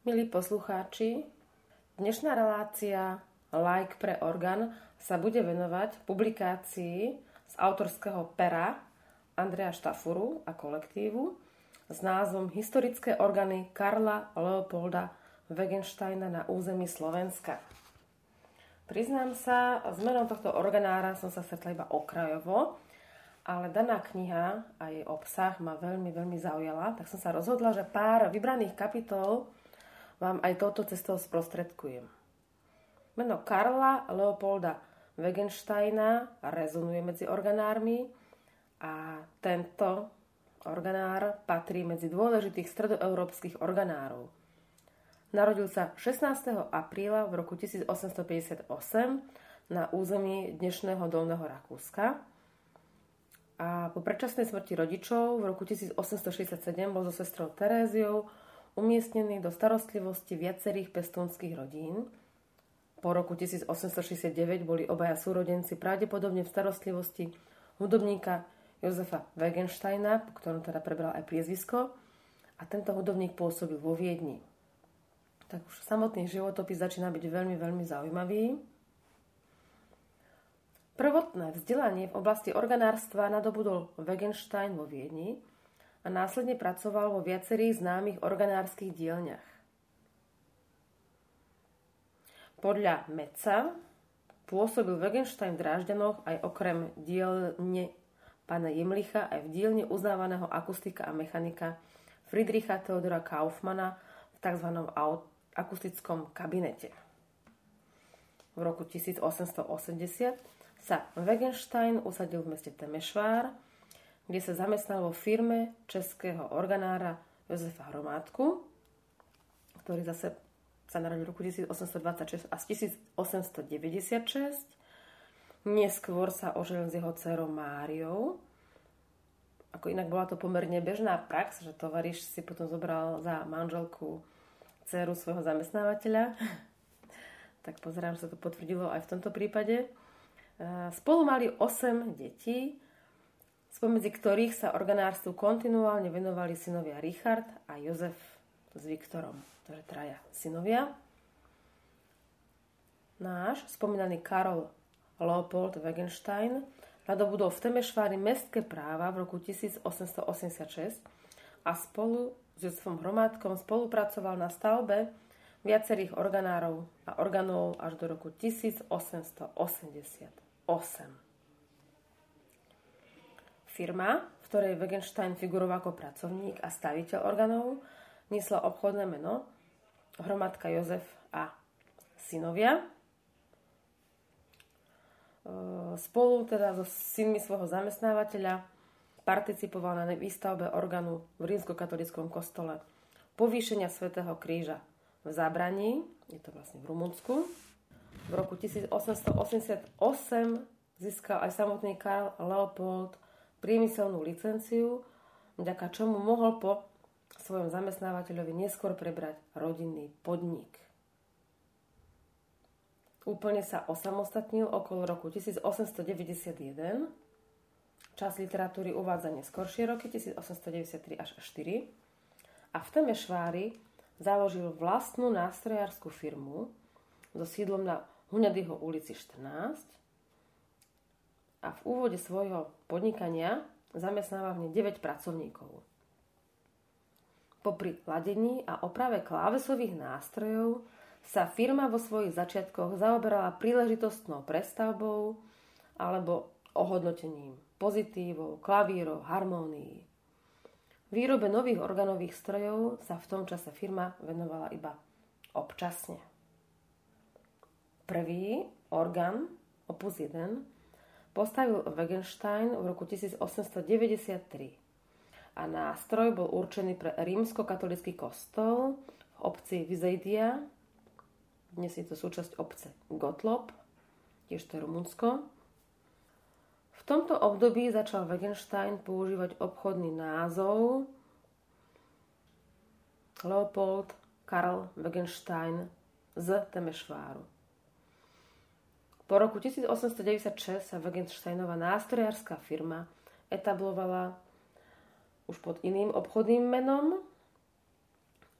Milí poslucháči, dnešná relácia Like pre orgán sa bude venovať publikácii z autorského pera Andrea Štafuru a kolektívu s názvom Historické orgány Karla Leopolda Wegensteina na území Slovenska. Priznám sa, s menom tohto organára som sa stretla iba okrajovo, ale daná kniha a jej obsah ma veľmi, veľmi zaujala, tak som sa rozhodla, že pár vybraných kapitol vám aj touto cestou sprostredkujem. Meno Karla Leopolda Wegensteina rezonuje medzi organármi a tento organár patrí medzi dôležitých stredoeurópskych organárov. Narodil sa 16. apríla v roku 1858 na území dnešného Dolného Rakúska a po predčasnej smrti rodičov v roku 1867 bol so sestrou Teréziou umiestnený do starostlivosti viacerých pestúnskych rodín. Po roku 1869 boli obaja súrodenci pravdepodobne v starostlivosti hudobníka Jozefa Wegensteina, ktorom teda prebral aj priezvisko, a tento hudobník pôsobil vo Viedni tak už samotný životopis začína byť veľmi, veľmi zaujímavý. Prvotné vzdelanie v oblasti organárstva nadobudol Wegenstein vo Viedni a následne pracoval vo viacerých známych organárskych dielňach. Podľa Meca pôsobil Wegenstein v Drážďanoch aj okrem dielne pána Jemlicha aj v dielne uznávaného akustika a mechanika Friedricha Theodora Kaufmana v tzv akustickom kabinete. V roku 1880 sa Wegenstein usadil v meste Temešvár, kde sa zamestnal vo firme českého organára Jozefa Hromádku, ktorý zase sa narodil v roku 1826 a 1896. Neskôr sa oženil s jeho dcerou Máriou. Ako inak bola to pomerne bežná prax, že tovariš si potom zobral za manželku dceru svojho zamestnávateľa. tak pozerám, že sa to potvrdilo aj v tomto prípade. Spolu mali 8 detí, spomedzi ktorých sa organárstvu kontinuálne venovali synovia Richard a Jozef s Viktorom, je traja synovia. Náš spomínaný Karol Leopold Wegenstein nadobudol v Temešvári mestské práva v roku 1886 a spolu s Josefom Hromádkom spolupracoval na stavbe viacerých organárov a orgánov až do roku 1888. Firma, v ktorej Wegenstein figuroval ako pracovník a staviteľ orgánov, niesla obchodné meno Hromadka Jozef a synovia. E, spolu teda so synmi svojho zamestnávateľa participoval na výstavbe orgánu v rímskokatolickom kostole povýšenia svätého Kríža v Zabraní, je to vlastne v Rumunsku. V roku 1888 získal aj samotný Karl Leopold priemyselnú licenciu, vďaka čomu mohol po svojom zamestnávateľovi neskôr prebrať rodinný podnik. Úplne sa osamostatnil okolo roku 1891 Čas literatúry uvádza neskoršie roky 1893 až 4 a v Temešvári založil vlastnú nástrojárskú firmu so sídlom na Huňadyho ulici 14 a v úvode svojho podnikania zamestnáva v nej 9 pracovníkov. Popri ladení a oprave klávesových nástrojov sa firma vo svojich začiatkoch zaoberala príležitostnou prestavbou alebo ohodnotením pozitívov, klavírov, harmónií. Výrobe nových organových strojov sa v tom čase firma venovala iba občasne. Prvý orgán, opus 1, postavil Wegenstein v roku 1893 a nástroj bol určený pre rímsko-katolický kostol v obci Vizeidia, dnes je to súčasť obce Gottlob, tiež to je Rumunsko, v tomto období začal Wegenstein používať obchodný názov Leopold Karl Wegenstein z Temešváru. Po roku 1896 sa Wegensteinová nástrojárska firma etablovala už pod iným obchodným menom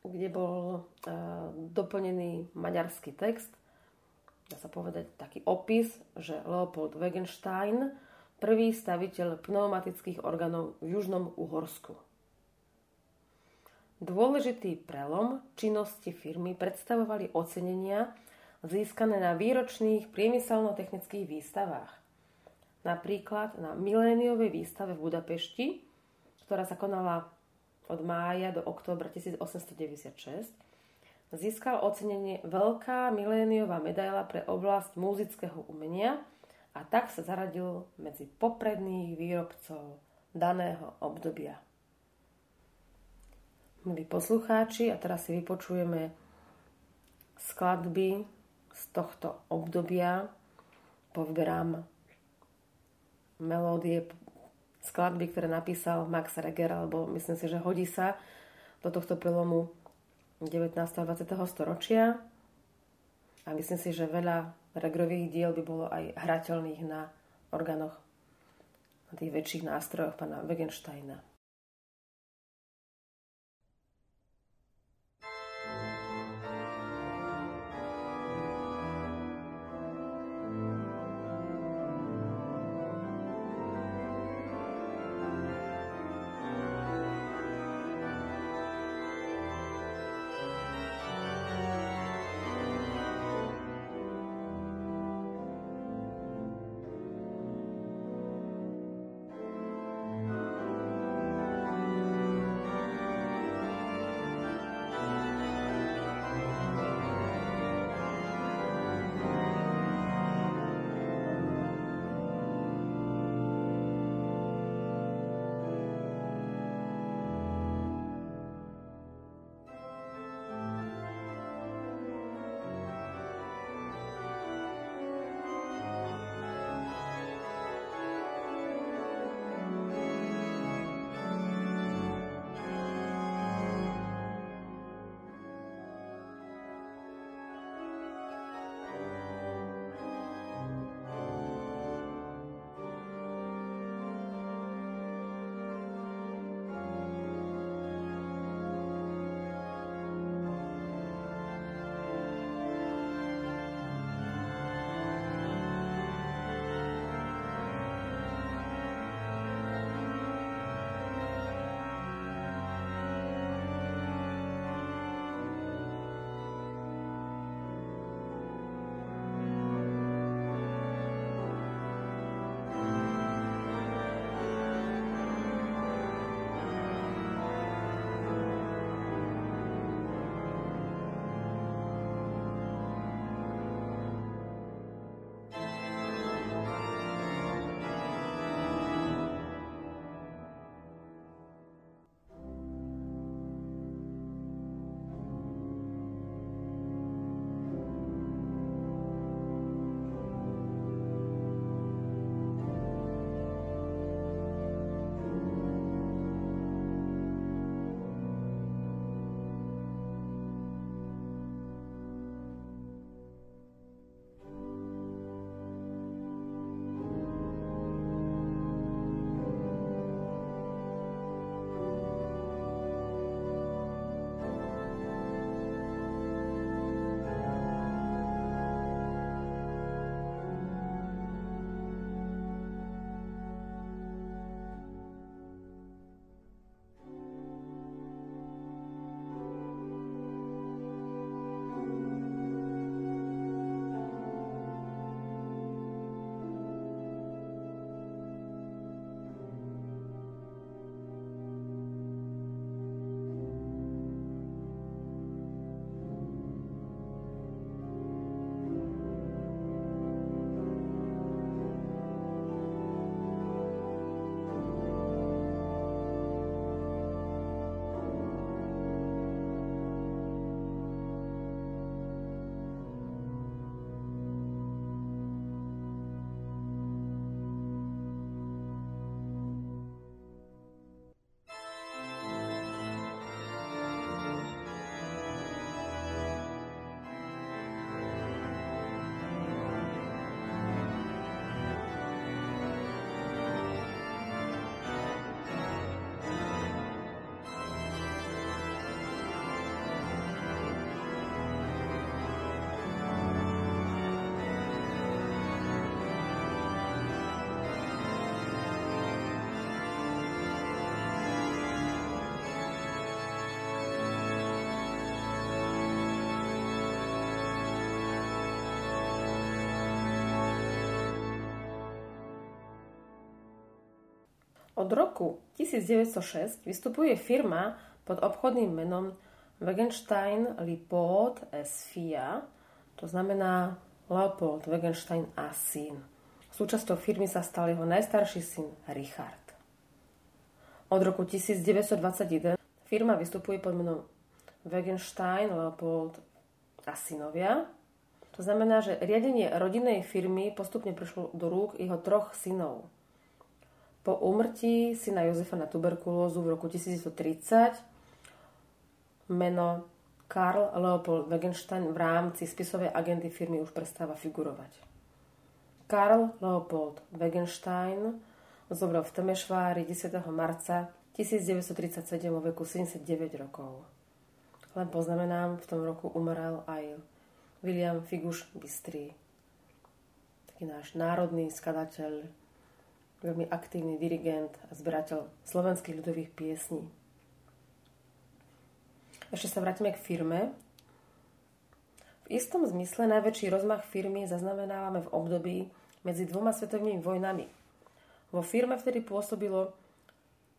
kde bol doplnený maďarský text, dá sa povedať taký opis, že Leopold Wegenstein, prvý staviteľ pneumatických orgánov v Južnom Uhorsku. Dôležitý prelom činnosti firmy predstavovali ocenenia získané na výročných priemyselno-technických výstavách. Napríklad na miléniovej výstave v Budapešti, ktorá sa konala od mája do októbra 1896, získal ocenenie Veľká miléniová medaila pre oblasť muzického umenia a tak sa zaradil medzi popredných výrobcov daného obdobia milí poslucháči, a teraz si vypočujeme skladby z tohto obdobia. Povyberám melódie, skladby, ktoré napísal Max Reger, alebo myslím si, že hodí sa do tohto prelomu 19. a 20. storočia. A myslím si, že veľa Regrových diel by bolo aj hrateľných na orgánoch, na tých väčších nástrojoch pána Wegensteina. Od roku 1906 vystupuje firma pod obchodným menom Wegenstein Lipot Sfia, to znamená Leopold Wegenstein a syn. Súčasťou firmy sa stal jeho najstarší syn Richard. Od roku 1921 firma vystupuje pod menom Wegenstein Leopold a synovia. To znamená, že riadenie rodinnej firmy postupne prišlo do rúk jeho troch synov. Po úmrtí syna Jozefa na tuberkulózu v roku 1930 meno Karl Leopold Wegenstein v rámci spisovej agendy firmy už prestáva figurovať. Karl Leopold Wegenstein zomrel v Temešvári 10. marca 1937 vo veku 79 rokov. Len poznamenám, v tom roku umrel aj William Figuš Bystrý, taký náš národný skladateľ, veľmi aktívny dirigent a zberateľ slovenských ľudových piesní. Ešte sa vrátime k firme. V istom zmysle najväčší rozmach firmy zaznamenávame v období medzi dvoma svetovými vojnami. Vo firme vtedy pôsobilo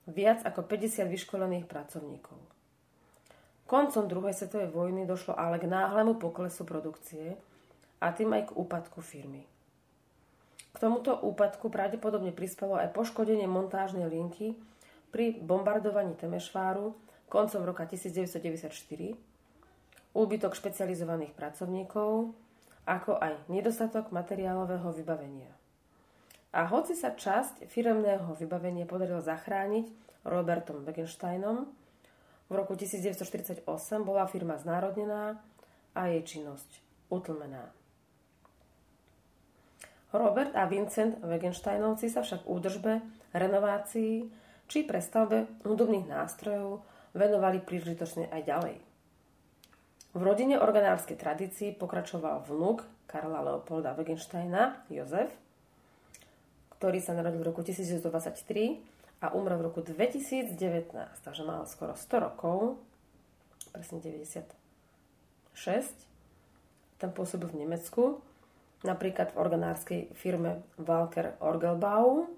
viac ako 50 vyškolených pracovníkov. Koncom druhej svetovej vojny došlo ale k náhlemu poklesu produkcie a tým aj k úpadku firmy. Tomuto úpadku pravdepodobne prispelo aj poškodenie montážnej linky pri bombardovaní Temešváru koncom roka 1994, úbytok špecializovaných pracovníkov, ako aj nedostatok materiálového vybavenia. A hoci sa časť firemného vybavenia podarilo zachrániť Robertom Begensteinom, v roku 1948 bola firma znárodnená a jej činnosť utlmená. Robert a Vincent Wegensteinovci sa však údržbe, renovácii či prestavbe hudobných nástrojov venovali príležitočne aj ďalej. V rodine organárskej tradícii pokračoval vnúk Karla Leopolda Wegensteina, Jozef, ktorý sa narodil v roku 1923 a umrel v roku 2019, takže mal skoro 100 rokov, presne 96. Ten pôsobil v Nemecku, napríklad v organárskej firme Walker Orgelbau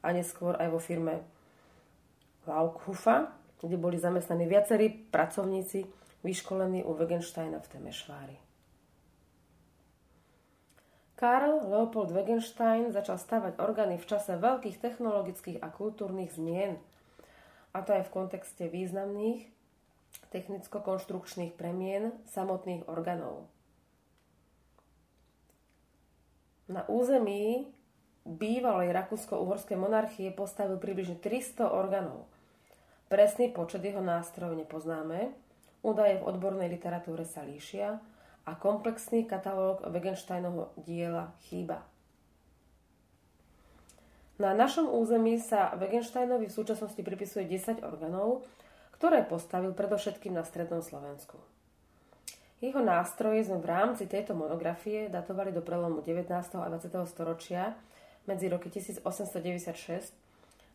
a neskôr aj vo firme Laukhufa, kde boli zamestnaní viacerí pracovníci vyškolení u Wegensteina v Temešvári. Karl Leopold Wegenstein začal stavať orgány v čase veľkých technologických a kultúrnych zmien, a to aj v kontexte významných technicko-konštrukčných premien samotných orgánov. Na území bývalej rakúsko-uhorskej monarchie postavil približne 300 orgánov – Presný počet jeho nástrojov nepoznáme, údaje v odbornej literatúre sa líšia a komplexný katalóg Wegensteinovho diela chýba. Na našom území sa Wegensteinovi v súčasnosti pripisuje 10 orgánov, ktoré postavil predovšetkým na strednom Slovensku. Jeho nástroje sme v rámci tejto monografie datovali do prelomu 19. a 20. storočia medzi roky 1896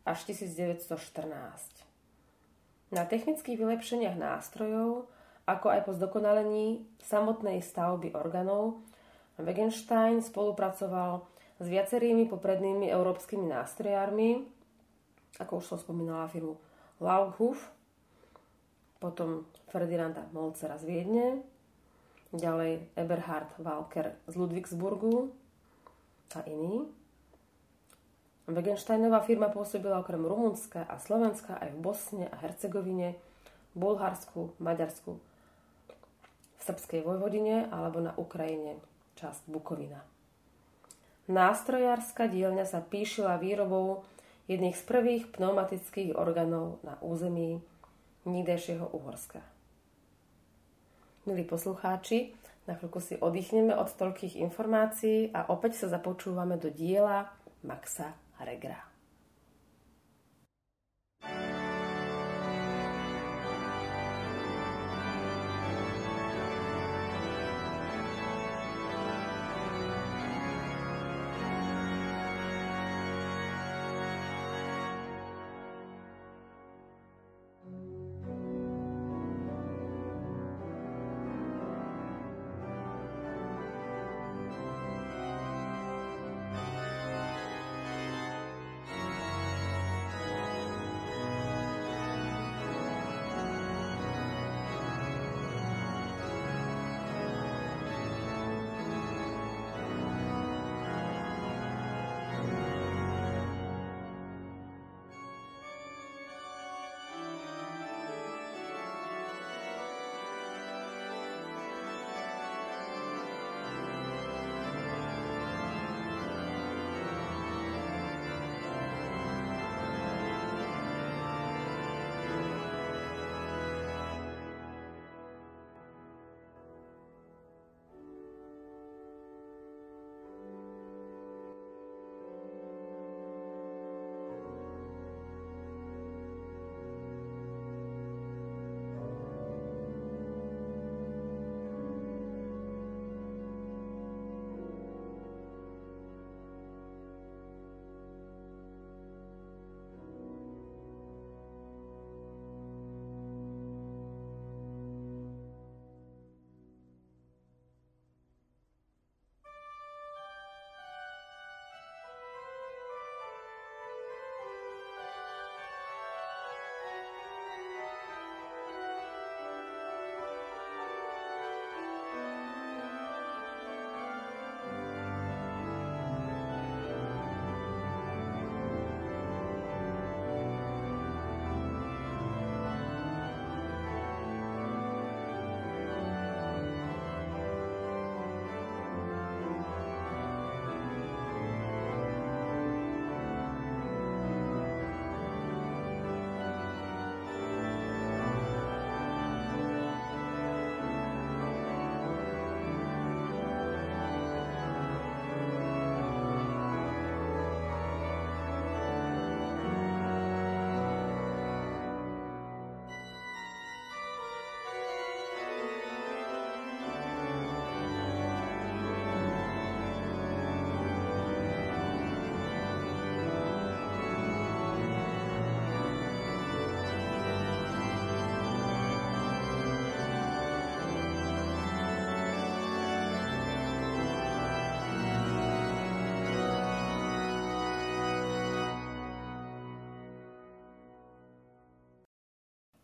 až 1914. Na technických vylepšeniach nástrojov, ako aj po zdokonalení samotnej stavby orgánov, Wegenstein spolupracoval s viacerými poprednými európskymi nástrojármi, ako už som spomínala firmu Laughuf, potom Ferdinanda Molcera z Viedne, ďalej Eberhard Walker z Ludwigsburgu a iní. Wegensteinová firma pôsobila okrem Rumunska a Slovenska aj v Bosne a Hercegovine, Bulharsku, Maďarsku, v Srbskej Vojvodine alebo na Ukrajine, časť Bukovina. Nástrojárska dielňa sa píšila výrobou jedných z prvých pneumatických orgánov na území Nídejšieho Uhorska. Milí poslucháči, na chvíľku si oddychneme od toľkých informácií a opäť sa započúvame do diela Maxa Regra.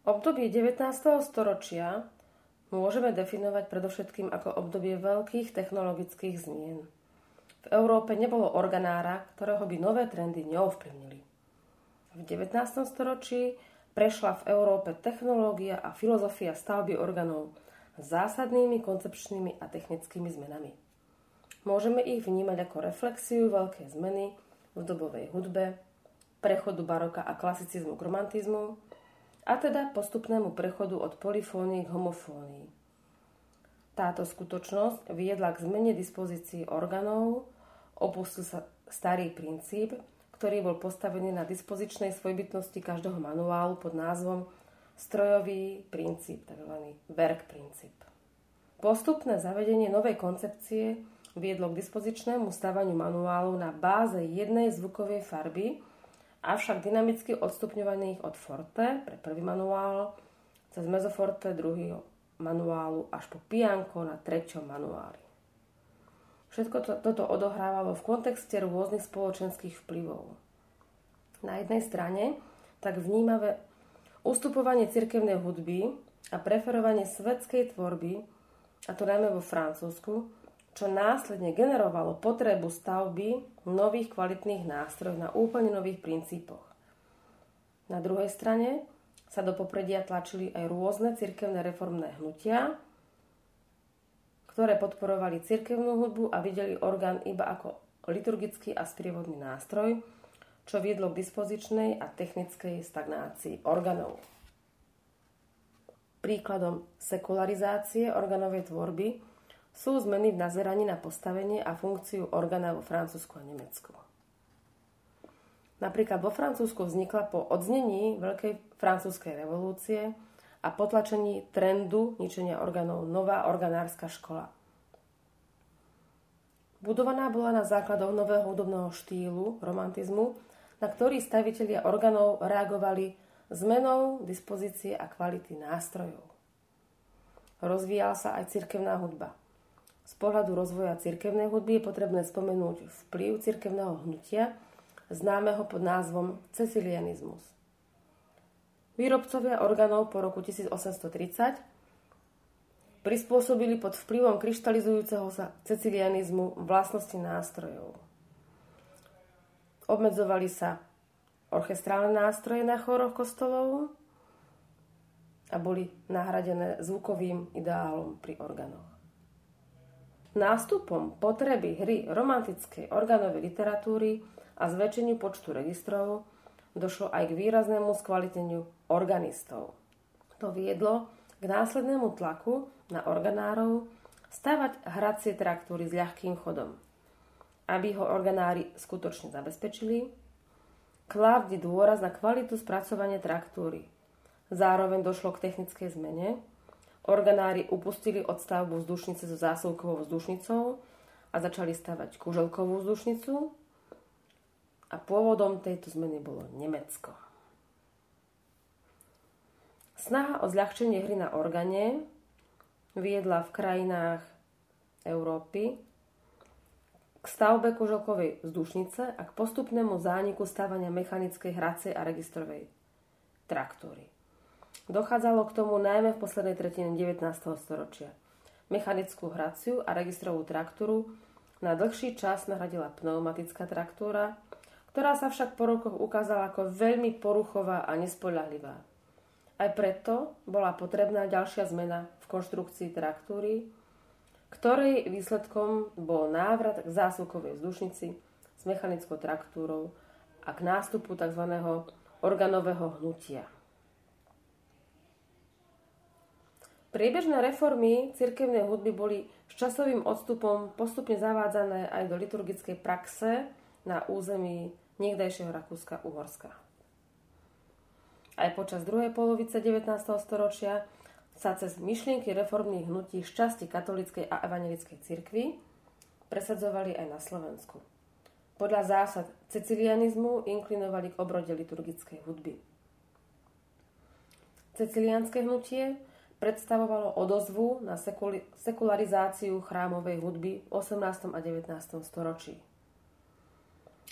Obdobie 19. storočia môžeme definovať predovšetkým ako obdobie veľkých technologických zmien. V Európe nebolo organára, ktorého by nové trendy neovplyvnili. V 19. storočí prešla v Európe technológia a filozofia stavby orgánov zásadnými koncepčnými a technickými zmenami. Môžeme ich vnímať ako reflexiu veľkej zmeny v dobovej hudbe, prechodu baroka a klasicizmu k romantizmu, a teda postupnému prechodu od polifónii k homofónii. Táto skutočnosť viedla k zmene dispozícií orgánov, opustil sa starý princíp, ktorý bol postavený na dispozičnej svojbytnosti každého manuálu pod názvom strojový princíp, tzv. werk princíp. Postupné zavedenie novej koncepcie viedlo k dispozičnému stavaniu manuálu na báze jednej zvukovej farby, avšak dynamicky odstupňovaných od forte pre prvý manuál cez mezoforte druhého manuálu až po pianko na treťom manuáli. Všetko to, toto odohrávalo v kontexte rôznych spoločenských vplyvov. Na jednej strane tak vnímavé ustupovanie cirkevnej hudby a preferovanie svetskej tvorby, a to najmä vo Francúzsku, čo následne generovalo potrebu stavby nových kvalitných nástrojov na úplne nových princípoch. Na druhej strane sa do popredia tlačili aj rôzne cirkevné reformné hnutia, ktoré podporovali cirkevnú hudbu a videli orgán iba ako liturgický a sprievodný nástroj, čo viedlo k dispozičnej a technickej stagnácii orgánov. Príkladom sekularizácie organovej tvorby sú zmeny v nazeraní na postavenie a funkciu orgána vo Francúzsku a Nemecku. Napríklad vo Francúzsku vznikla po odznení Veľkej francúzskej revolúcie a potlačení trendu ničenia orgánov nová organárska škola. Budovaná bola na základoch nového hudobného štýlu, romantizmu, na ktorý stavitelia orgánov reagovali zmenou dispozície a kvality nástrojov. Rozvíjala sa aj cirkevná hudba – z pohľadu rozvoja cirkevnej hudby je potrebné spomenúť vplyv cirkevného hnutia, známeho pod názvom cecilianizmus. Výrobcovia orgánov po roku 1830 prispôsobili pod vplyvom kryštalizujúceho sa cecilianizmu vlastnosti nástrojov. Obmedzovali sa orchestrálne nástroje na choroch kostolov a boli nahradené zvukovým ideálom pri orgánoch. Nástupom potreby hry romantickej organovej literatúry a zväčšeniu počtu registrov došlo aj k výraznému skvaliteniu organistov. To viedlo k následnému tlaku na organárov stavať hracie traktúry s ľahkým chodom. Aby ho organári skutočne zabezpečili, kládli dôraz na kvalitu spracovania traktúry. Zároveň došlo k technickej zmene, Organári upustili od stavbu vzdušnice so zásuvkovou vzdušnicou a začali stavať kuželkovú vzdušnicu a pôvodom tejto zmeny bolo Nemecko. Snaha o zľahčenie hry na organe viedla v krajinách Európy k stavbe kuželkovej vzdušnice a k postupnému zániku stavania mechanickej hracej a registrovej traktúry. Dochádzalo k tomu najmä v poslednej tretine 19. storočia. Mechanickú hraciu a registrovú traktúru na dlhší čas nahradila pneumatická traktúra, ktorá sa však po rokoch ukázala ako veľmi poruchová a nespoľahlivá. Aj preto bola potrebná ďalšia zmena v konštrukcii traktúry, ktorej výsledkom bol návrat k zásuvkovej vzdušnici s mechanickou traktúrou a k nástupu tzv. organového hnutia. Priebežné reformy cirkevnej hudby boli s časovým odstupom postupne zavádzané aj do liturgickej praxe na území niekdajšieho Rakúska-Uhorska. Aj počas druhej polovice 19. storočia sa cez myšlienky reformných hnutí z časti katolíckej a evangelickej cirkvi presadzovali aj na Slovensku. Podľa zásad cecilianizmu inklinovali k obrode liturgickej hudby. Cecilianské hnutie predstavovalo odozvu na sekularizáciu chrámovej hudby v 18. a 19. storočí,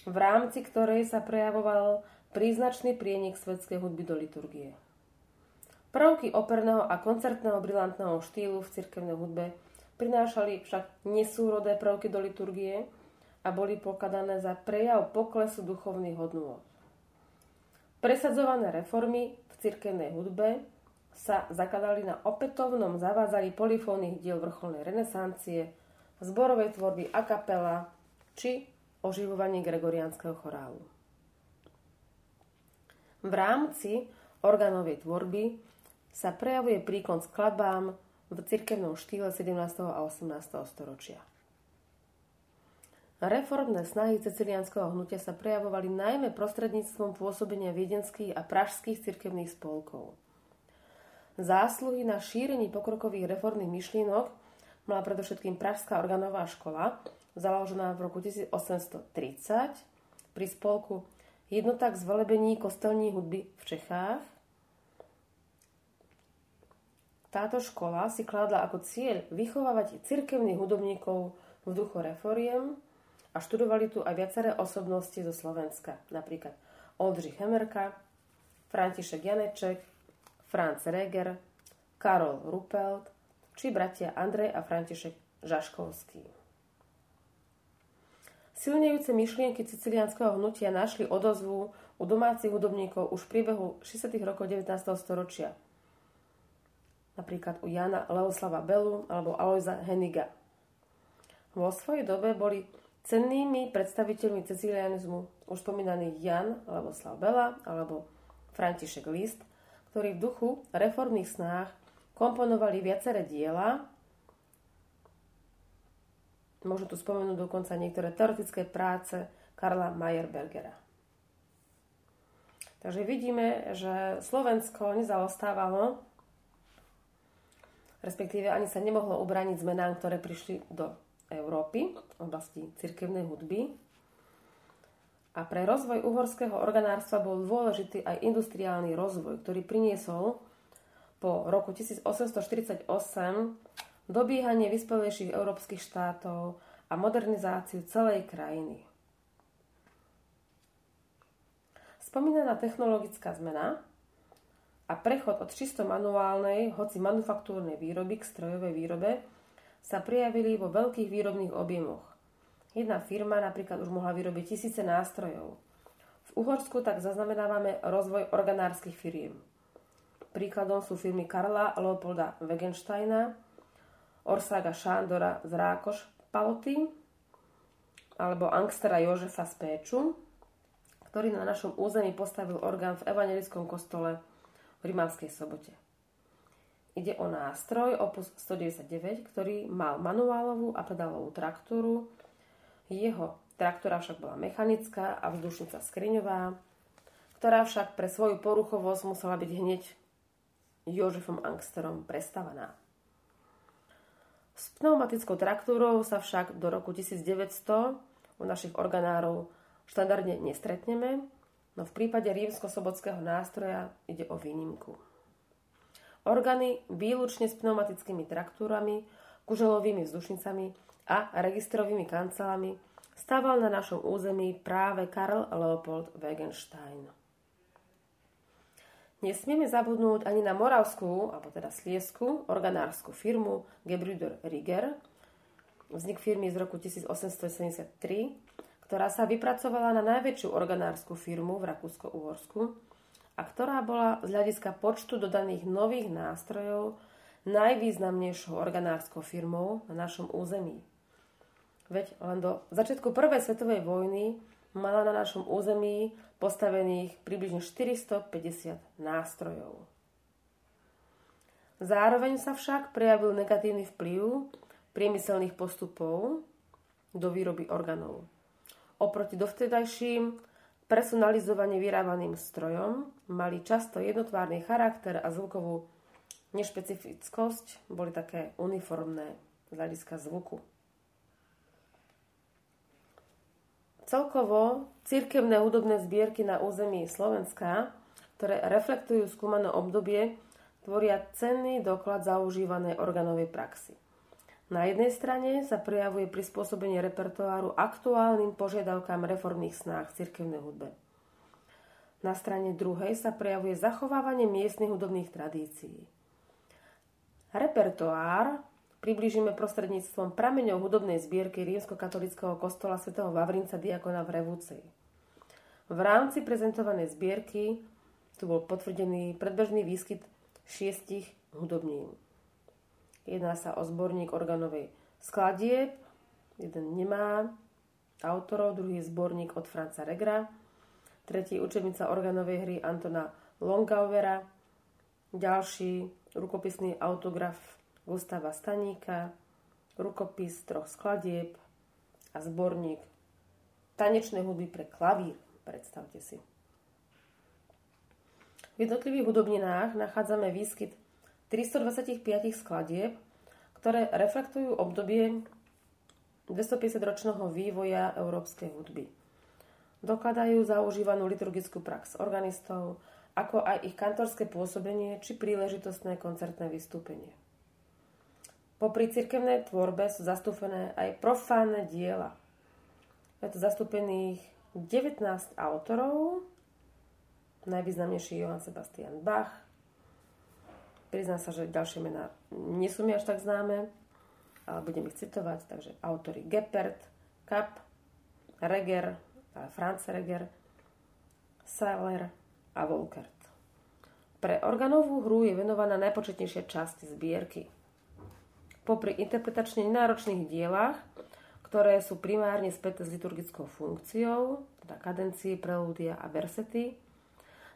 v rámci ktorej sa prejavoval príznačný prienik svetskej hudby do liturgie. Prvky operného a koncertného brilantného štýlu v cirkevnej hudbe prinášali však nesúrodé prvky do liturgie a boli pokladané za prejav poklesu duchovných hodnôt. Presadzované reformy v cirkevnej hudbe sa zakladali na opätovnom zavádzaní polifónnych diel vrcholnej renesancie, zborovej tvorby a kapela či oživovaní gregoriánskeho chorálu. V rámci organovej tvorby sa prejavuje príklon skladbám v cirkevnom štýle 17. a 18. storočia. Reformné snahy cecilianského hnutia sa prejavovali najmä prostredníctvom pôsobenia viedenských a pražských cirkevných spolkov – Zásluhy na šírení pokrokových reformných myšlienok mala predovšetkým Pražská organová škola, založená v roku 1830 pri spolku Jednotak zvelebení kostelní hudby v Čechách. Táto škola si kládla ako cieľ vychovávať cirkevných hudobníkov v duchu reforiem a študovali tu aj viaceré osobnosti zo Slovenska, napríklad Oldřich Hemerka, František Janeček, Franz Reger, Karol Ruppelt či bratia Andrej a František Žaškovský. Silnejúce myšlienky cicilianského hnutia našli odozvu u domácich hudobníkov už v priebehu 60. rokov 19. storočia. Napríklad u Jana Leoslava Belu alebo Alojza Heniga. Vo svojej dobe boli cennými predstaviteľmi cecilianizmu už spomínaný Jan Leoslav Bela alebo František List – ktorí v duchu reformných snách komponovali viaceré diela. Môžu tu spomenúť dokonca niektoré teoretické práce Karla Mayerbergera. Takže vidíme, že Slovensko nezaostávalo, respektíve ani sa nemohlo ubraniť zmenám, ktoré prišli do Európy v oblasti cirkevnej hudby. A pre rozvoj uhorského organárstva bol dôležitý aj industriálny rozvoj, ktorý priniesol po roku 1848 dobíhanie vyspelejších európskych štátov a modernizáciu celej krajiny. Spomínaná technologická zmena a prechod od čisto manuálnej, hoci manufaktúrnej výroby k strojovej výrobe sa prijavili vo veľkých výrobných objemoch. Jedna firma napríklad už mohla vyrobiť tisíce nástrojov. V Uhorsku tak zaznamenávame rozvoj organárskych firiem. Príkladom sú firmy Karla Leopolda Wegensteina, Orsaga Šándora z Rákoš Paloty alebo Angstera Jožefa z Péču, ktorý na našom území postavil orgán v evangelickom kostole v Rimavskej sobote. Ide o nástroj Opus 199, ktorý mal manuálovú a pedálovú traktúru, jeho traktora však bola mechanická a vzdušnica skriňová, ktorá však pre svoju poruchovosť musela byť hneď Jožefom Angsterom prestavaná. S pneumatickou traktúrou sa však do roku 1900 u našich organárov štandardne nestretneme, no v prípade rímsko-sobotského nástroja ide o výnimku. Organy výlučne s pneumatickými traktúrami, kuželovými vzdušnicami a registrovými kancelami stával na našom území práve Karl Leopold Wegenstein. Nesmieme zabudnúť ani na moravskú, alebo teda sliesku, organárskú firmu Gebrüder Rieger. Vznik firmy z roku 1873, ktorá sa vypracovala na najväčšiu organárskú firmu v Rakúsko-Uhorsku a ktorá bola z hľadiska počtu dodaných nových nástrojov najvýznamnejšou organárskou firmou na našom území. Veď len do začiatku prvej svetovej vojny mala na našom území postavených približne 450 nástrojov. Zároveň sa však prejavil negatívny vplyv priemyselných postupov do výroby orgánov. Oproti dovtedajším personalizovane vyrábaným strojom mali často jednotvárny charakter a zvukovú nešpecifickosť, boli také uniformné z hľadiska zvuku. Celkovo cirkevné hudobné zbierky na území Slovenska, ktoré reflektujú skúmané obdobie, tvoria cenný doklad zaužívanej organovej praxi. Na jednej strane sa prejavuje prispôsobenie repertoáru aktuálnym požiadavkám reformných snách cirkevnej hudbe. Na strane druhej sa prejavuje zachovávanie miestnych hudobných tradícií. Repertoár približíme prostredníctvom prameňov hudobnej zbierky rímskokatolického kostola svätého Vavrinca diakona v Revúcej. V rámci prezentovanej zbierky tu bol potvrdený predbežný výskyt šiestich hudobnín. Jedná sa o zborník organovej skladieb, jeden nemá autorov, druhý zborník od Franca Regra, tretí učebnica organovej hry Antona Longauvera, ďalší rukopisný autograf Gustava Staníka, rukopis troch skladieb a zborník tanečnej hudby pre klavír, predstavte si. V jednotlivých hudobninách nachádzame výskyt 325 skladieb, ktoré reflektujú obdobie 250-ročného vývoja európskej hudby. Dokladajú zaužívanú liturgickú prax organistov, ako aj ich kantorské pôsobenie či príležitostné koncertné vystúpenie. Popri cirkevnej tvorbe sú zastúpené aj profánne diela. Je to zastúpených 19 autorov, najvýznamnejší Johann Sebastian Bach. Priznám sa, že ďalšie mená nie sú mi až tak známe, ale budem ich citovať. Takže autory Geppert, Kapp, Reger, Franz Reger, Saller, a Volkert. Pre organovú hru je venovaná najpočetnejšia časť zbierky. Popri interpretačne nenáročných dielach, ktoré sú primárne späté s liturgickou funkciou, teda kadencie, prelúdia a versety,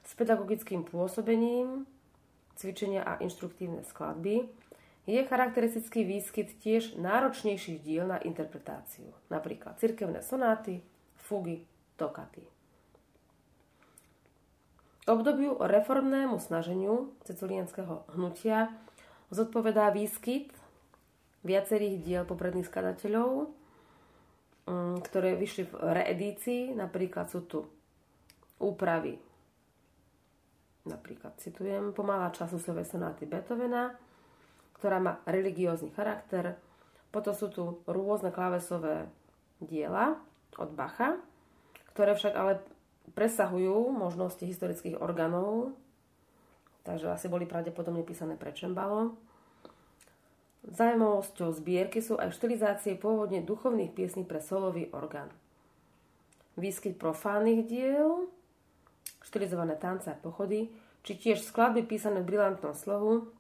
s pedagogickým pôsobením, cvičenia a inštruktívne skladby, je charakteristický výskyt tiež náročnejších diel na interpretáciu, napríklad cirkevné sonáty, fugy, tokaty. Obdobiu reformnému snaženiu ceculienského hnutia zodpovedá výskyt viacerých diel popredných skladateľov, mm, ktoré vyšli v reedícii. Napríklad sú tu úpravy. Napríklad citujem pomalá časosové sonáty Beethovena, ktorá má religiózny charakter. Potom sú tu rôzne klávesové diela od Bacha, ktoré však ale presahujú možnosti historických orgánov, takže asi boli pravdepodobne písané pre čembalo. Zajímavosťou zbierky sú aj štilizácie pôvodne duchovných piesní pre solový orgán. Výskyt profánnych diel, štilizované tance a pochody, či tiež skladby písané v brilantnom slohu,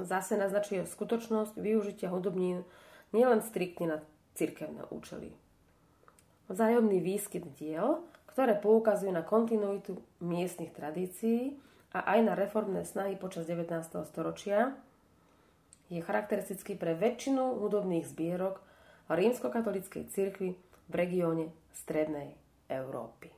zase naznačuje skutočnosť využitia hudobnín nielen striktne na cirkevné účely. Vzájomný výskyt diel ktoré poukazujú na kontinuitu miestnych tradícií a aj na reformné snahy počas 19. storočia, je charakteristický pre väčšinu hudobných zbierok rímskokatolíckej cirkvi v regióne Strednej Európy.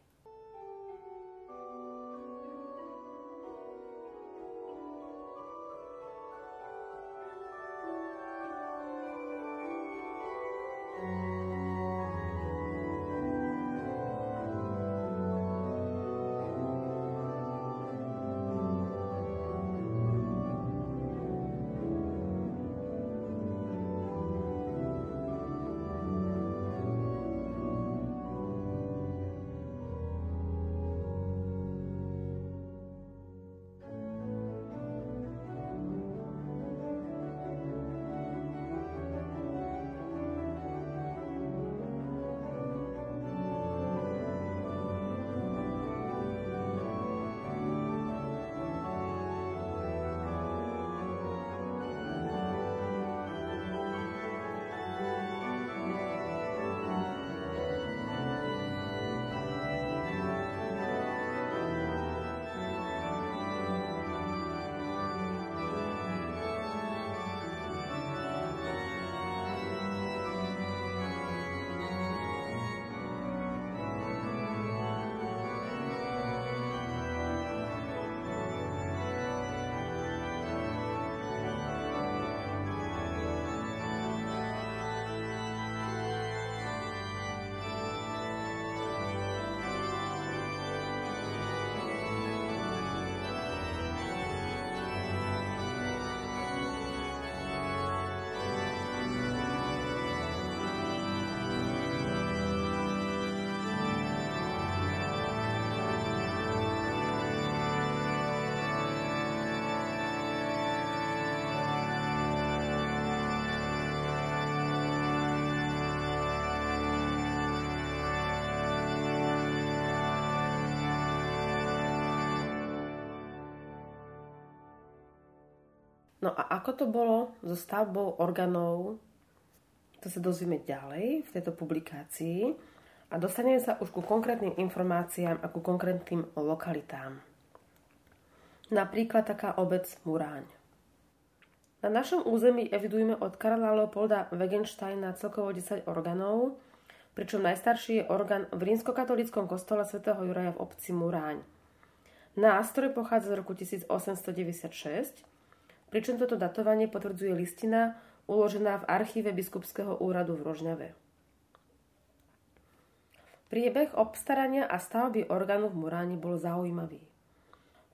No a ako to bolo so stavbou orgánov, to sa dozvieme ďalej v tejto publikácii a dostaneme sa už ku konkrétnym informáciám a ku konkrétnym lokalitám. Napríklad taká obec Muráň. Na našom území evidujeme od Karla Leopolda Wegensteina celkovo 10 orgánov, pričom najstarší je orgán v rímskokatolickom kostole svätého Juraja v obci Muráň. Nástroj pochádza z roku 1896 pričom toto datovanie potvrdzuje listina uložená v archíve biskupského úradu v Rožňave. Priebeh obstarania a stavby orgánu v Muráni bol zaujímavý.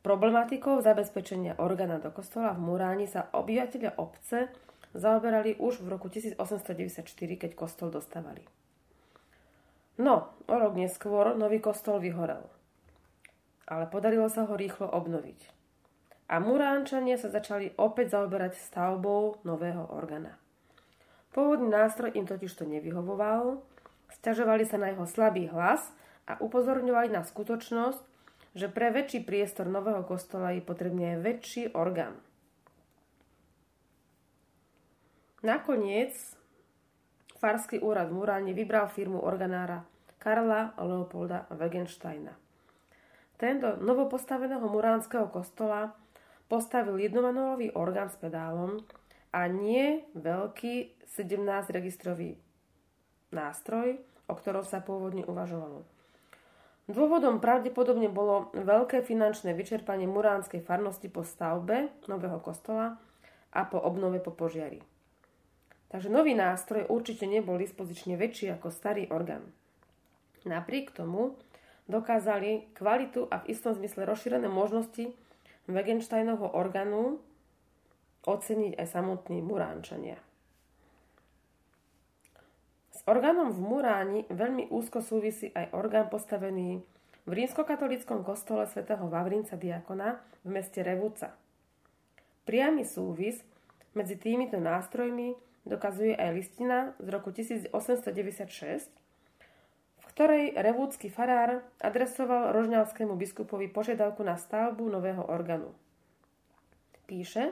Problematikou zabezpečenia orgána do kostola v Muráni sa obyvateľia obce zaoberali už v roku 1894, keď kostol dostávali. No, o rok neskôr nový kostol vyhorel. Ale podarilo sa ho rýchlo obnoviť a Muránčania sa začali opäť zaoberať stavbou nového organa. Pôvodný nástroj im totiž to nevyhovoval, stiažovali sa na jeho slabý hlas a upozorňovali na skutočnosť, že pre väčší priestor nového kostola je potrebný aj väčší orgán. Nakoniec farský úrad v Muráne vybral firmu organára Karla Leopolda Wegensteina. Tento novopostaveného muránskeho kostola postavil jednomanuálový orgán s pedálom a nie veľký 17-registrový nástroj, o ktorom sa pôvodne uvažovalo. Dôvodom pravdepodobne bolo veľké finančné vyčerpanie muránskej farnosti po stavbe nového kostola a po obnove po požiari. Takže nový nástroj určite nebol dispozične väčší ako starý orgán. Napriek tomu dokázali kvalitu a v istom zmysle rozšírené možnosti Wegensteinovho orgánu oceniť aj samotní Muránčania. S orgánom v Muráni veľmi úzko súvisí aj orgán postavený v rímskokatolickom kostole svätého Vavrinca Diakona v meste Revúca. Priamy súvis medzi týmito nástrojmi dokazuje aj listina z roku 1896, ktorej revúdsky farár adresoval rožňavskému biskupovi požiadavku na stavbu nového orgánu. Píše,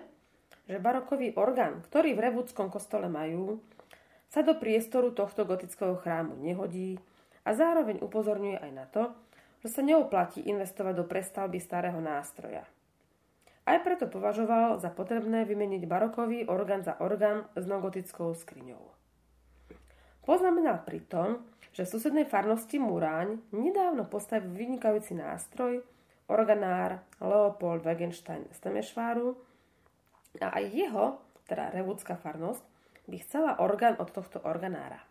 že barokový orgán, ktorý v revúdskom kostole majú, sa do priestoru tohto gotického chrámu nehodí a zároveň upozorňuje aj na to, že sa neoplatí investovať do prestavby starého nástroja. Aj preto považoval za potrebné vymeniť barokový orgán za orgán s nogotickou skriňou. Poznamenal pritom, že v susednej farnosti Muráň nedávno postavil vynikajúci nástroj organár Leopold Wegenstein z Temešváru a aj jeho, teda revúdska farnosť, by chcela orgán od tohto organára.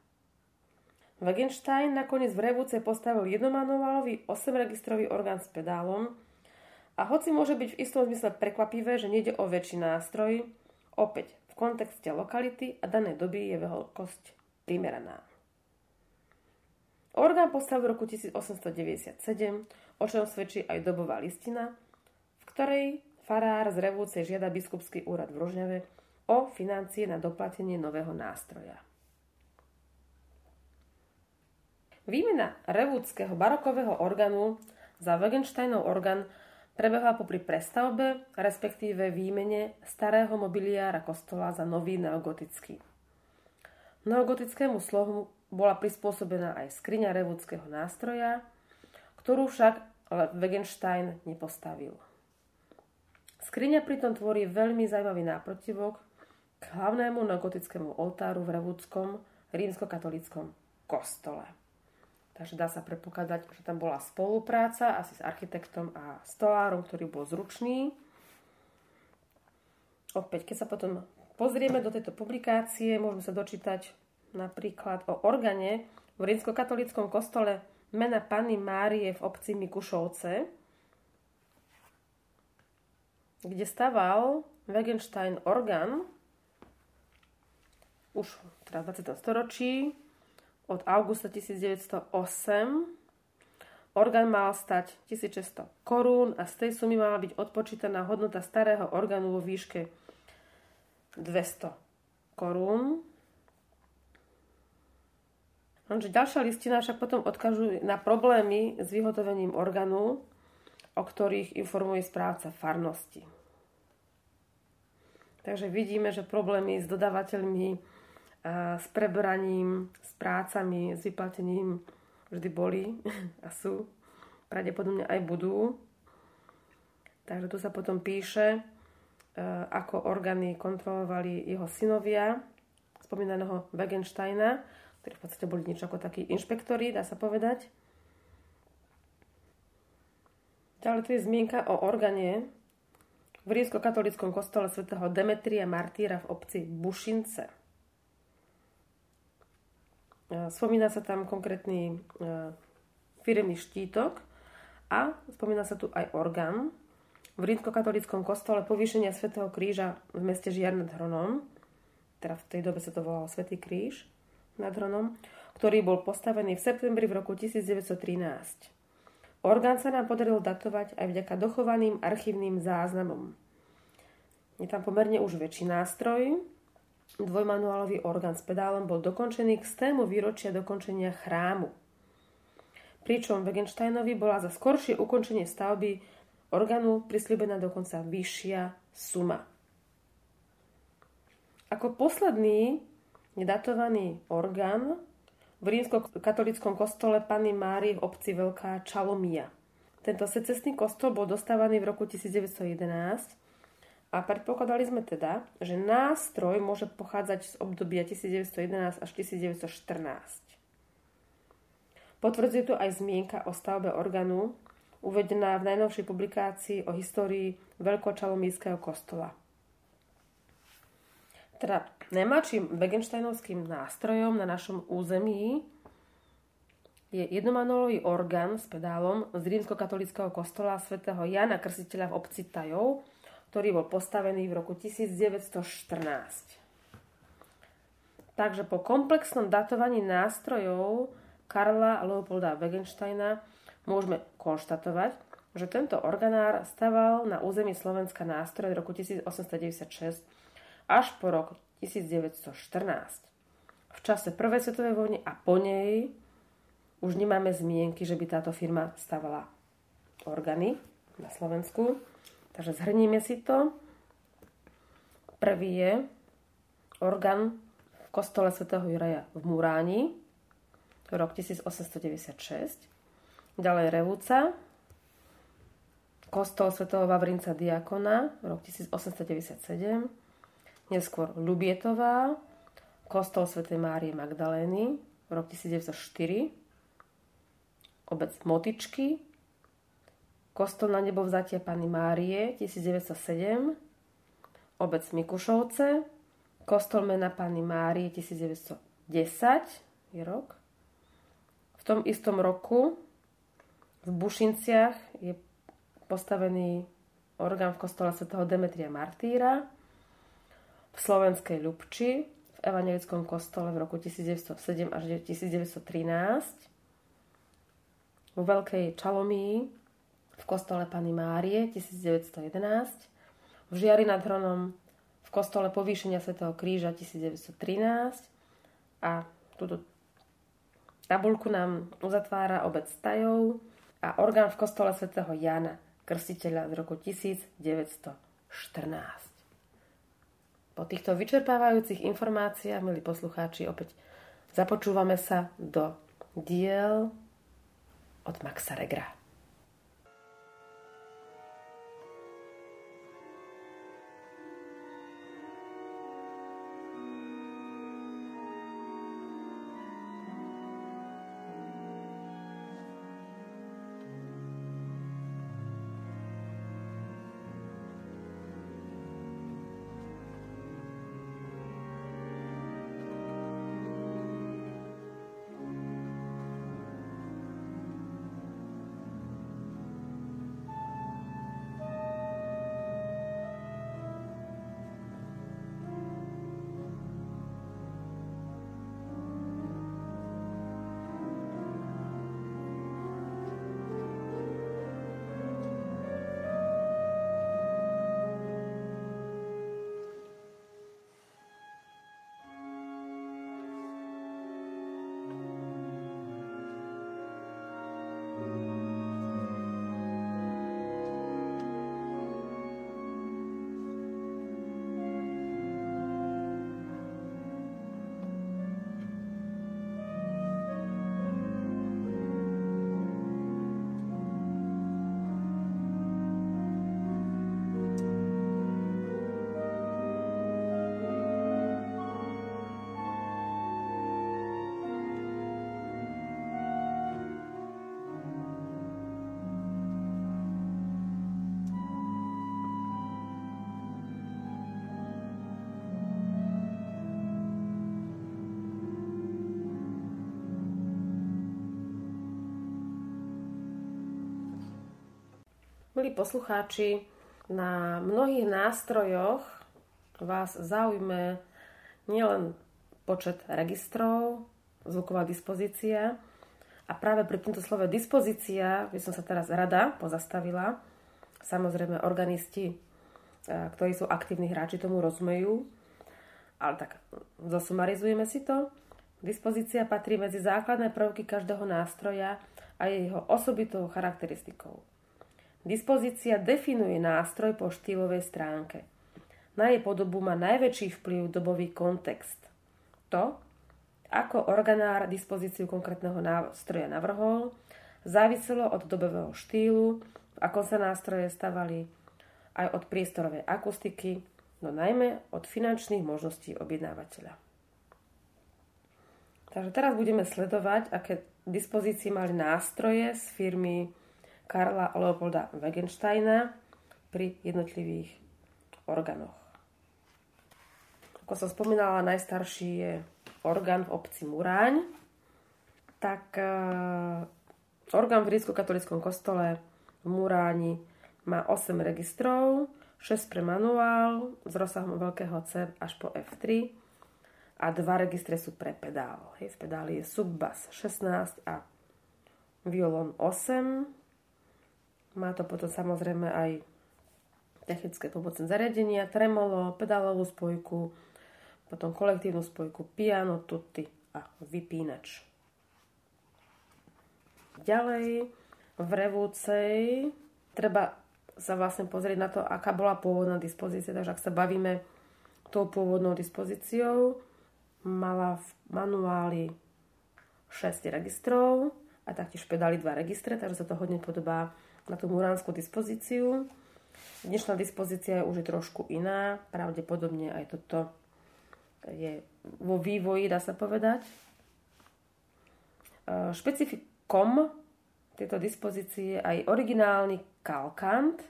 Wegenstein nakoniec v Revúce postavil jednomanuálový 8-registrový orgán s pedálom a hoci môže byť v istom zmysle prekvapivé, že nejde o väčší nástroj, opäť v kontexte lokality a danej doby je veľkosť primeraná. Orgán postavil v roku 1897, o čom svedčí aj dobová listina, v ktorej farár z Revúcej žiada biskupský úrad v Rožňave o financie na doplatenie nového nástroja. Výmena revúdského barokového orgánu za Wegensteinov orgán prebehla popri prestavbe, respektíve výmene starého mobiliára kostola za nový neogotický. Neogotickému slohu bola prispôsobená aj skriňa revúdského nástroja, ktorú však Wegenstein nepostavil. Skriňa pritom tvorí veľmi zaujímavý náprotivok k hlavnému neogotickému oltáru v revúdskom rímskokatolickom kostole. Takže dá sa predpokladať, že tam bola spolupráca asi s architektom a stolárom, ktorý bol zručný. Opäť, keď sa potom pozrieme do tejto publikácie, môžeme sa dočítať napríklad o organe v rímskokatolickom kostole mena Panny Márie v obci Mikušovce, kde staval Wegenstein orgán už teda v 20. storočí od augusta 1908 Orgán mal stať 1600 korún a z tej sumy mala byť odpočítaná hodnota starého orgánu vo výške 200 korún. Lenže ďalšia listina však potom odkažuje na problémy s vyhotovením orgánu, o ktorých informuje správca farnosti. Takže vidíme, že problémy s dodávateľmi, s prebraním, s prácami, s vyplatením vždy boli a sú. Pravdepodobne aj budú. Takže tu sa potom píše, ako orgány kontrolovali jeho synovia, spomínaného Wegensteina, ktorí v podstate boli niečo ako takí inšpektori, dá sa povedať. Ďalej tu je zmienka o organe v rímsko-katolickom kostole svätého Demetria Martýra v obci Bušince. Spomína sa tam konkrétny e, firemný štítok a spomína sa tu aj orgán v rímsko-katolickom kostole povýšenia svätého kríža v meste Žiar nad Hronom, teda v tej dobe sa to volalo Svetý kríž, nad Hronom, ktorý bol postavený v septembri v roku 1913. Orgán sa nám podarilo datovať aj vďaka dochovaným archívnym záznamom. Je tam pomerne už väčší nástroj. Dvojmanuálový orgán s pedálom bol dokončený k stému výročia dokončenia chrámu. Pričom Wegensteinovi bola za skoršie ukončenie stavby orgánu prislúbená dokonca vyššia suma. Ako posledný nedatovaný orgán v rímsko-katolickom kostole Panny Márie v obci Veľká Čalomia. Tento secesný kostol bol dostávaný v roku 1911 a predpokladali sme teda, že nástroj môže pochádzať z obdobia 1911 až 1914. Potvrdzuje to aj zmienka o stavbe orgánu, uvedená v najnovšej publikácii o histórii Veľkočalomískeho kostola. Teda najmladším Begensteinovským nástrojom na našom území je jednomanolový orgán s pedálom z rímskokatolického kostola svätého Jana Krsiteľa v obci Tajov, ktorý bol postavený v roku 1914. Takže po komplexnom datovaní nástrojov Karla Leopolda Wegensteina môžeme konštatovať, že tento organár staval na území Slovenska nástroje v roku 1896 až po rok 1914. V čase Prvej svetovej vojny a po nej už nemáme zmienky, že by táto firma stavala orgány na Slovensku. Takže zhrníme si to. Prvý je orgán v kostole svätého Juraja v Muráni, rok 1896. Ďalej Revúca, kostol svätého Vavrinca Diakona, rok 1897 neskôr Lubietová, kostol Sv. Márie Magdalény, rok 1904, obec Motičky, kostol na nebo vzatia Pany Márie 1907, obec Mikušovce, kostol mena Pany Márie 1910 je rok. V tom istom roku v Bušinciach je postavený orgán v kostole Sv. Demetria Martýra, v slovenskej Ľubči v evangelickom kostole v roku 1907 až 1913, vo Veľkej Čalomii v kostole Pany Márie 1911, v Žiari nad Hronom v kostole Povýšenia svätého Kríža 1913 a túto tabulku nám uzatvára obec Stajov a orgán v kostole svätého Jana Krstiteľa z roku 1914. Po týchto vyčerpávajúcich informáciách, milí poslucháči, opäť započúvame sa do diel od Maxa Regra. Milí poslucháči, na mnohých nástrojoch vás zaujme nielen počet registrov, zvuková dispozícia a práve pri tomto slove dispozícia by som sa teraz rada pozastavila. Samozrejme, organisti, e, ktorí sú aktívni hráči, tomu rozumejú, ale tak zosumarizujeme si to. Dispozícia patrí medzi základné prvky každého nástroja a je jeho osobitou charakteristikou. Dispozícia definuje nástroj po štýlovej stránke. Na jej podobu má najväčší vplyv dobový kontext. To, ako organár dispozíciu konkrétneho nástroja navrhol, záviselo od dobového štýlu, v akom sa nástroje stavali, aj od priestorovej akustiky, no najmä od finančných možností objednávateľa. Takže teraz budeme sledovať, aké dispozícii mali nástroje z firmy Karla Leopolda Wegensteina pri jednotlivých orgánoch. Ako som spomínala, najstarší je orgán v obci Muráň. Tak e, orgán v rímskokatolickom kostole v Muráni má 8 registrov, 6 pre manuál s rozsahom veľkého C až po F3 a dva registre sú pre pedál. Hej, v pedáli je subbas 16 a violon 8 má to potom samozrejme aj technické pomocné zariadenia, tremolo, pedálovú spojku, potom kolektívnu spojku, piano, tutti a vypínač. Ďalej v revúcej treba sa vlastne pozrieť na to, aká bola pôvodná dispozícia. Takže ak sa bavíme tou pôvodnou dispozíciou, mala v manuáli 6 registrov a taktiež pedali 2 registre, takže sa to hodne podobá na tú muránsku dispozíciu. Dnešná dispozícia je už trošku iná, pravdepodobne aj toto je vo vývoji, dá sa povedať. E, špecifikom tejto dispozície je aj originálny kalkant.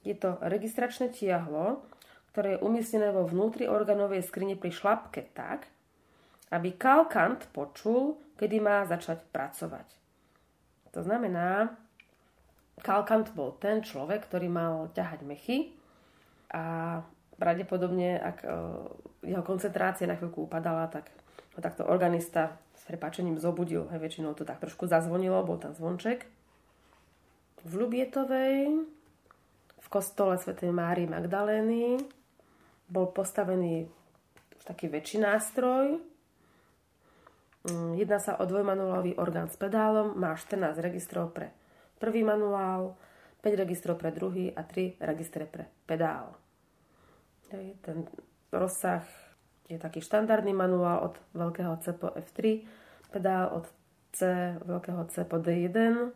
Je to registračné tiahlo, ktoré je umiestnené vo vnútri organovej skrine pri šlapke tak, aby kalkant počul, kedy má začať pracovať. To znamená, Kalkant bol ten človek, ktorý mal ťahať mechy a pravdepodobne, ak e, jeho koncentrácia na chvíľku upadala, tak ho takto organista s prepáčením zobudil. Hej, väčšinou to tak trošku zazvonilo, bol tam zvonček. V Lubietovej, v kostole Sv. Márii Magdalény, bol postavený už taký väčší nástroj. Mm, jedná sa o dvojmanuálový orgán s pedálom, má 14 registrov pre prvý manuál, 5 registrov pre druhý a 3 registre pre pedál. Hej, ten rozsah je taký štandardný manuál od veľkého C po F3, pedál od C, veľkého C po D1. E,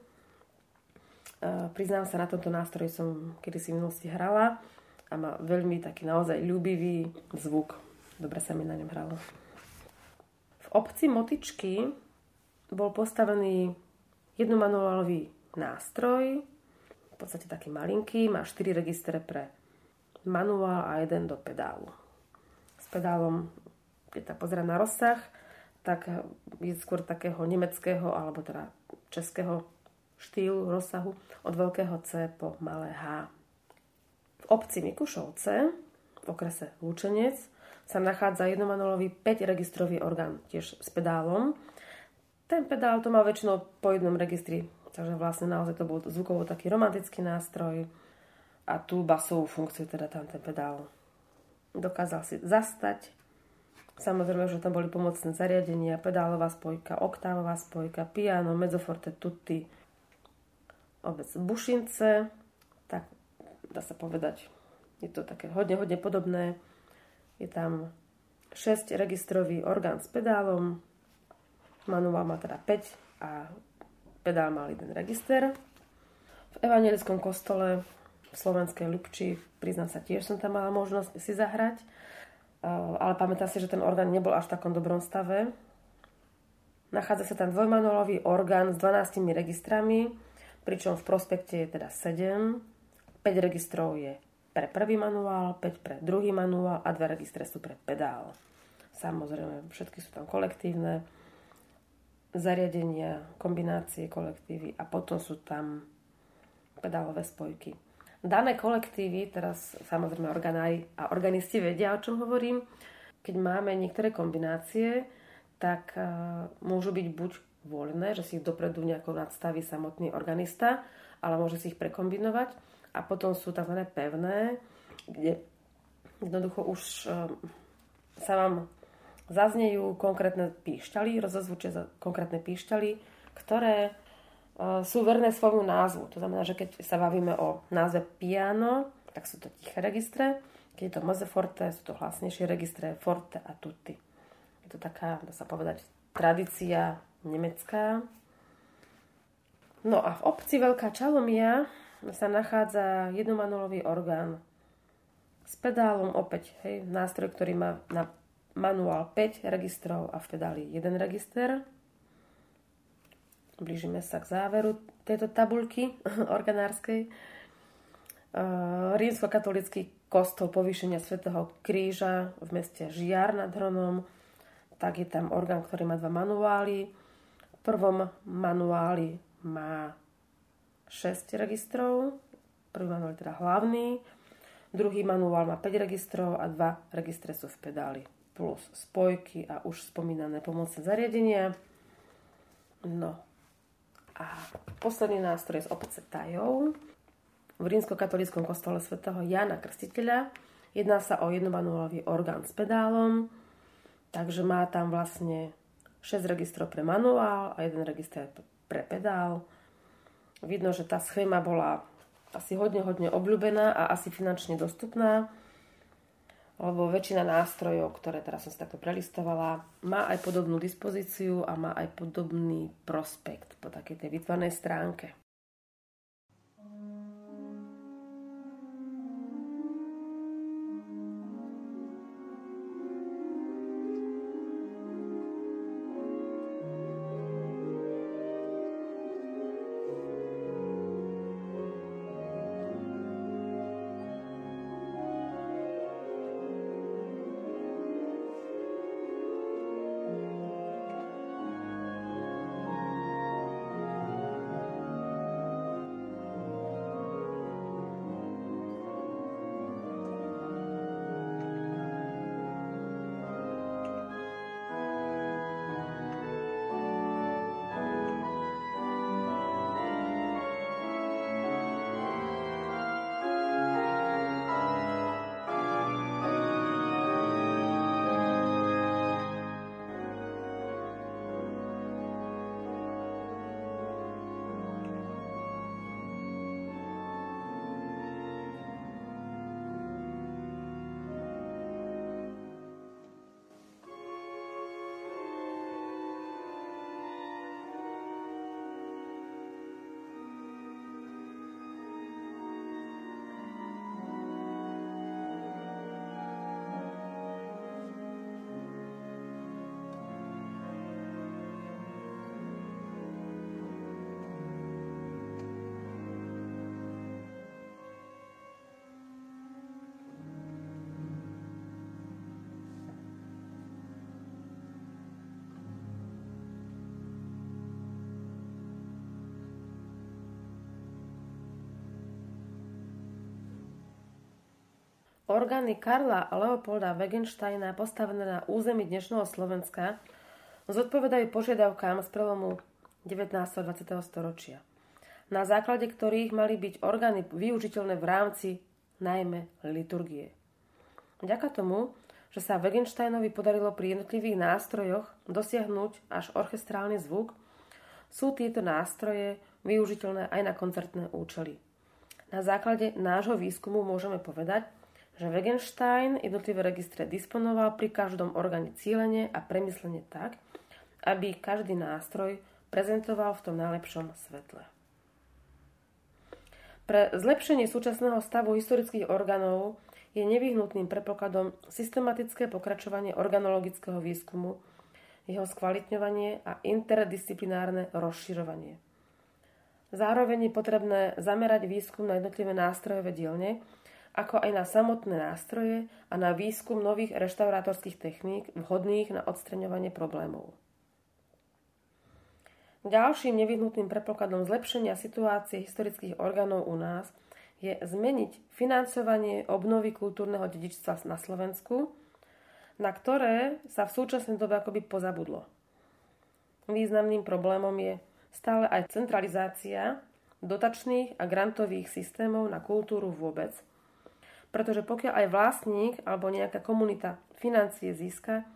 priznám sa, na tomto nástroji som kedysi v minulosti hrala a má veľmi taký naozaj ľúbivý zvuk. Dobre sa mi na ňom hralo. V obci Motičky bol postavený jednomanuálový nástroj, v podstate taký malinký, má 4 registre pre manuál a jeden do pedálu. S pedálom, keď sa pozerám na rozsah, tak je skôr takého nemeckého alebo teda českého štýlu, rozsahu od veľkého C po malé H. V obci Mikušovce, v okrese Lúčenec, sa nachádza jednomanuálový 5-registrový orgán, tiež s pedálom. Ten pedál to má väčšinou po jednom registri Takže vlastne naozaj to bol zvukovo taký romantický nástroj a tú basovú funkciu, teda tam ten pedál dokázal si zastať. Samozrejme, že tam boli pomocné zariadenia, pedálová spojka, oktávová spojka, piano, mezzoforte, tutti, obec bušince, tak dá sa povedať, je to také hodne, hodne podobné. Je tam 6 registrový orgán s pedálom, manuál má teda 5 a pedál mal jeden register. V evangelickom kostole v slovenskej Lubči, priznám sa, tiež som tam mala možnosť si zahrať, ale pamätám si, že ten orgán nebol až v takom dobrom stave. Nachádza sa tam dvojmanuálový orgán s 12 registrami, pričom v prospekte je teda 7. 5 registrov je pre prvý manuál, 5 pre druhý manuál a 2 registre sú pre pedál. Samozrejme, všetky sú tam kolektívne zariadenia, kombinácie, kolektívy a potom sú tam pedálové spojky. Dané kolektívy, teraz samozrejme organári a organisti vedia, o čom hovorím, keď máme niektoré kombinácie, tak uh, môžu byť buď voľné, že si ich dopredu nejako nadstaví samotný organista, ale môže si ich prekombinovať. A potom sú tzv. pevné, kde jednoducho už uh, sa vám zaznejú konkrétne píšťaly, rozozvučia konkrétne píšťaly, ktoré E, sú verné svojmu názvu. To znamená, že keď sa bavíme o názve piano, tak sú to tiché registre. Keď je to meze forte, sú to hlasnejšie registre forte a tutti. Je to taká, dá sa povedať, tradícia nemecká. No a v obci Veľká Čalomia sa nachádza jednomanulový orgán s pedálom opäť, hej, nástroj, ktorý má na manuál 5 registrov a v pedáli 1 register. Blížime sa k záveru tejto tabulky organárskej. Rímsko-katolický kostol povýšenia svätého Kríža v meste Žiar nad Hronom, tak je tam orgán, ktorý má dva manuály. V prvom manuáli má 6 registrov, prvý manuál je teda hlavný, druhý manuál má 5 registrov a 2 registre sú v pedáli, plus spojky a už spomínané pomocné zariadenia. No, a posledný nástroj z obce Tajov v rímsko-katolíckom kostole svätého Jana Krstiteľa. Jedná sa o jednomanuálový orgán s pedálom, takže má tam vlastne 6 registrov pre manuál a 1 register pre pedál. Vidno, že tá schéma bola asi hodne, hodne obľúbená a asi finančne dostupná lebo väčšina nástrojov, ktoré teraz som si takto prelistovala, má aj podobnú dispozíciu a má aj podobný prospekt po takej tej vytvornej stránke. Orgány Karla Leopolda Wegensteina postavené na území dnešného Slovenska zodpovedajú požiadavkám z prelomu 19. a 20. storočia, na základe ktorých mali byť orgány využiteľné v rámci najmä liturgie. Vďaka tomu, že sa Wegensteinovi podarilo pri jednotlivých nástrojoch dosiahnuť až orchestrálny zvuk, sú tieto nástroje využiteľné aj na koncertné účely. Na základe nášho výskumu môžeme povedať, že Wegenstein jednotlivé registre disponoval pri každom orgáne cílenie a premyslenie tak, aby každý nástroj prezentoval v tom najlepšom svetle. Pre zlepšenie súčasného stavu historických orgánov je nevyhnutným predpokladom systematické pokračovanie organologického výskumu, jeho skvalitňovanie a interdisciplinárne rozširovanie. Zároveň je potrebné zamerať výskum na jednotlivé nástrojové dielne, ako aj na samotné nástroje a na výskum nových reštaurátorských techník vhodných na odstreňovanie problémov. Ďalším nevyhnutným predpokladom zlepšenia situácie historických orgánov u nás je zmeniť financovanie obnovy kultúrneho dedičstva na Slovensku, na ktoré sa v súčasnej dobe akoby pozabudlo. Významným problémom je stále aj centralizácia dotačných a grantových systémov na kultúru vôbec. Pretože pokiaľ aj vlastník alebo nejaká komunita financie získa,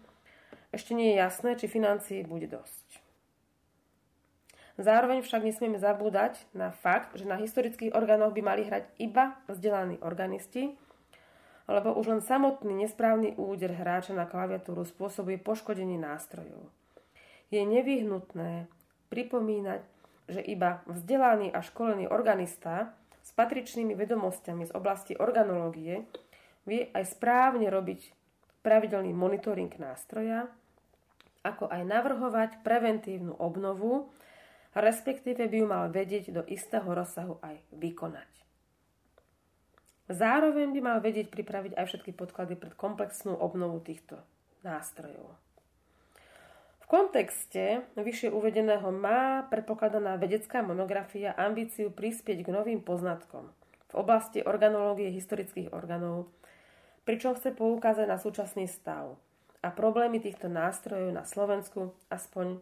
ešte nie je jasné, či financií bude dosť. Zároveň však nesmieme zabúdať na fakt, že na historických orgánoch by mali hrať iba vzdelaní organisti, lebo už len samotný nesprávny úder hráča na klaviatúru spôsobuje poškodenie nástrojov. Je nevyhnutné pripomínať, že iba vzdelaný a školený organista s patričnými vedomosťami z oblasti organológie vie aj správne robiť pravidelný monitoring nástroja, ako aj navrhovať preventívnu obnovu, respektíve by ju mal vedieť do istého rozsahu aj vykonať. Zároveň by mal vedieť pripraviť aj všetky podklady pred komplexnú obnovu týchto nástrojov kontexte vyššie uvedeného má predpokladaná vedecká monografia ambíciu prispieť k novým poznatkom v oblasti organológie historických orgánov, pričom chce poukázať na súčasný stav a problémy týchto nástrojov na Slovensku aspoň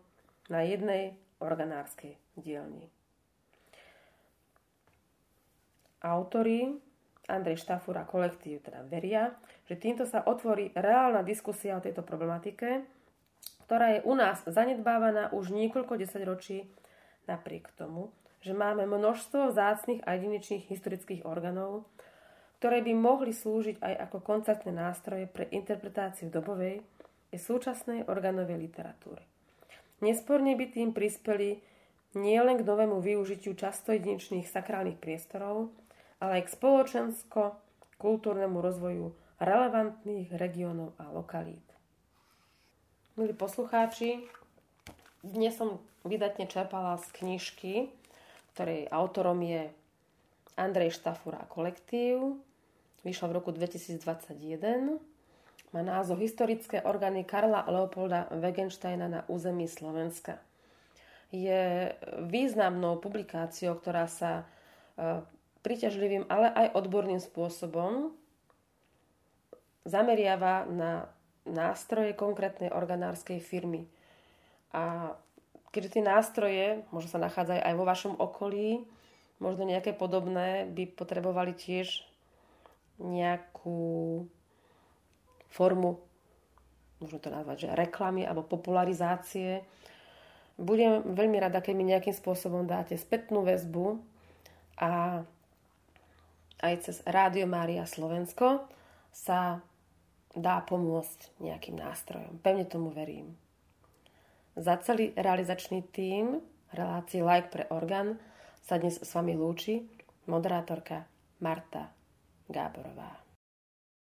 na jednej organárskej dielni. Autori Andrej Štafur a kolektív teda veria, že týmto sa otvorí reálna diskusia o tejto problematike ktorá je u nás zanedbávaná už niekoľko desaťročí, napriek tomu, že máme množstvo vzácných a jedinečných historických orgánov, ktoré by mohli slúžiť aj ako koncertné nástroje pre interpretáciu dobovej i súčasnej organovej literatúry. Nesporne by tým prispeli nielen k novému využitiu často jedinečných sakrálnych priestorov, ale aj k spoločensko-kultúrnemu rozvoju relevantných regiónov a lokalít. Milí poslucháči, dnes som vydatne čerpala z knižky, ktorej autorom je Andrej Štafura kolektív. Vyšla v roku 2021. Má názov Historické orgány Karla Leopolda Wegensteina na území Slovenska. Je významnou publikáciou, ktorá sa e, príťažlivým, ale aj odborným spôsobom zameriava na nástroje konkrétnej organárskej firmy. A keďže tie nástroje možno sa nachádzajú aj vo vašom okolí, možno nejaké podobné, by potrebovali tiež nejakú formu, možno to nazvať, že reklamy alebo popularizácie. Budem veľmi rada, keď mi nejakým spôsobom dáte spätnú väzbu a aj cez Rádio Mária Slovensko sa dá pomôcť nejakým nástrojom. Pevne tomu verím. Za celý realizačný tím relácie Like pre orgán sa dnes s vami lúči moderátorka Marta Gáborová.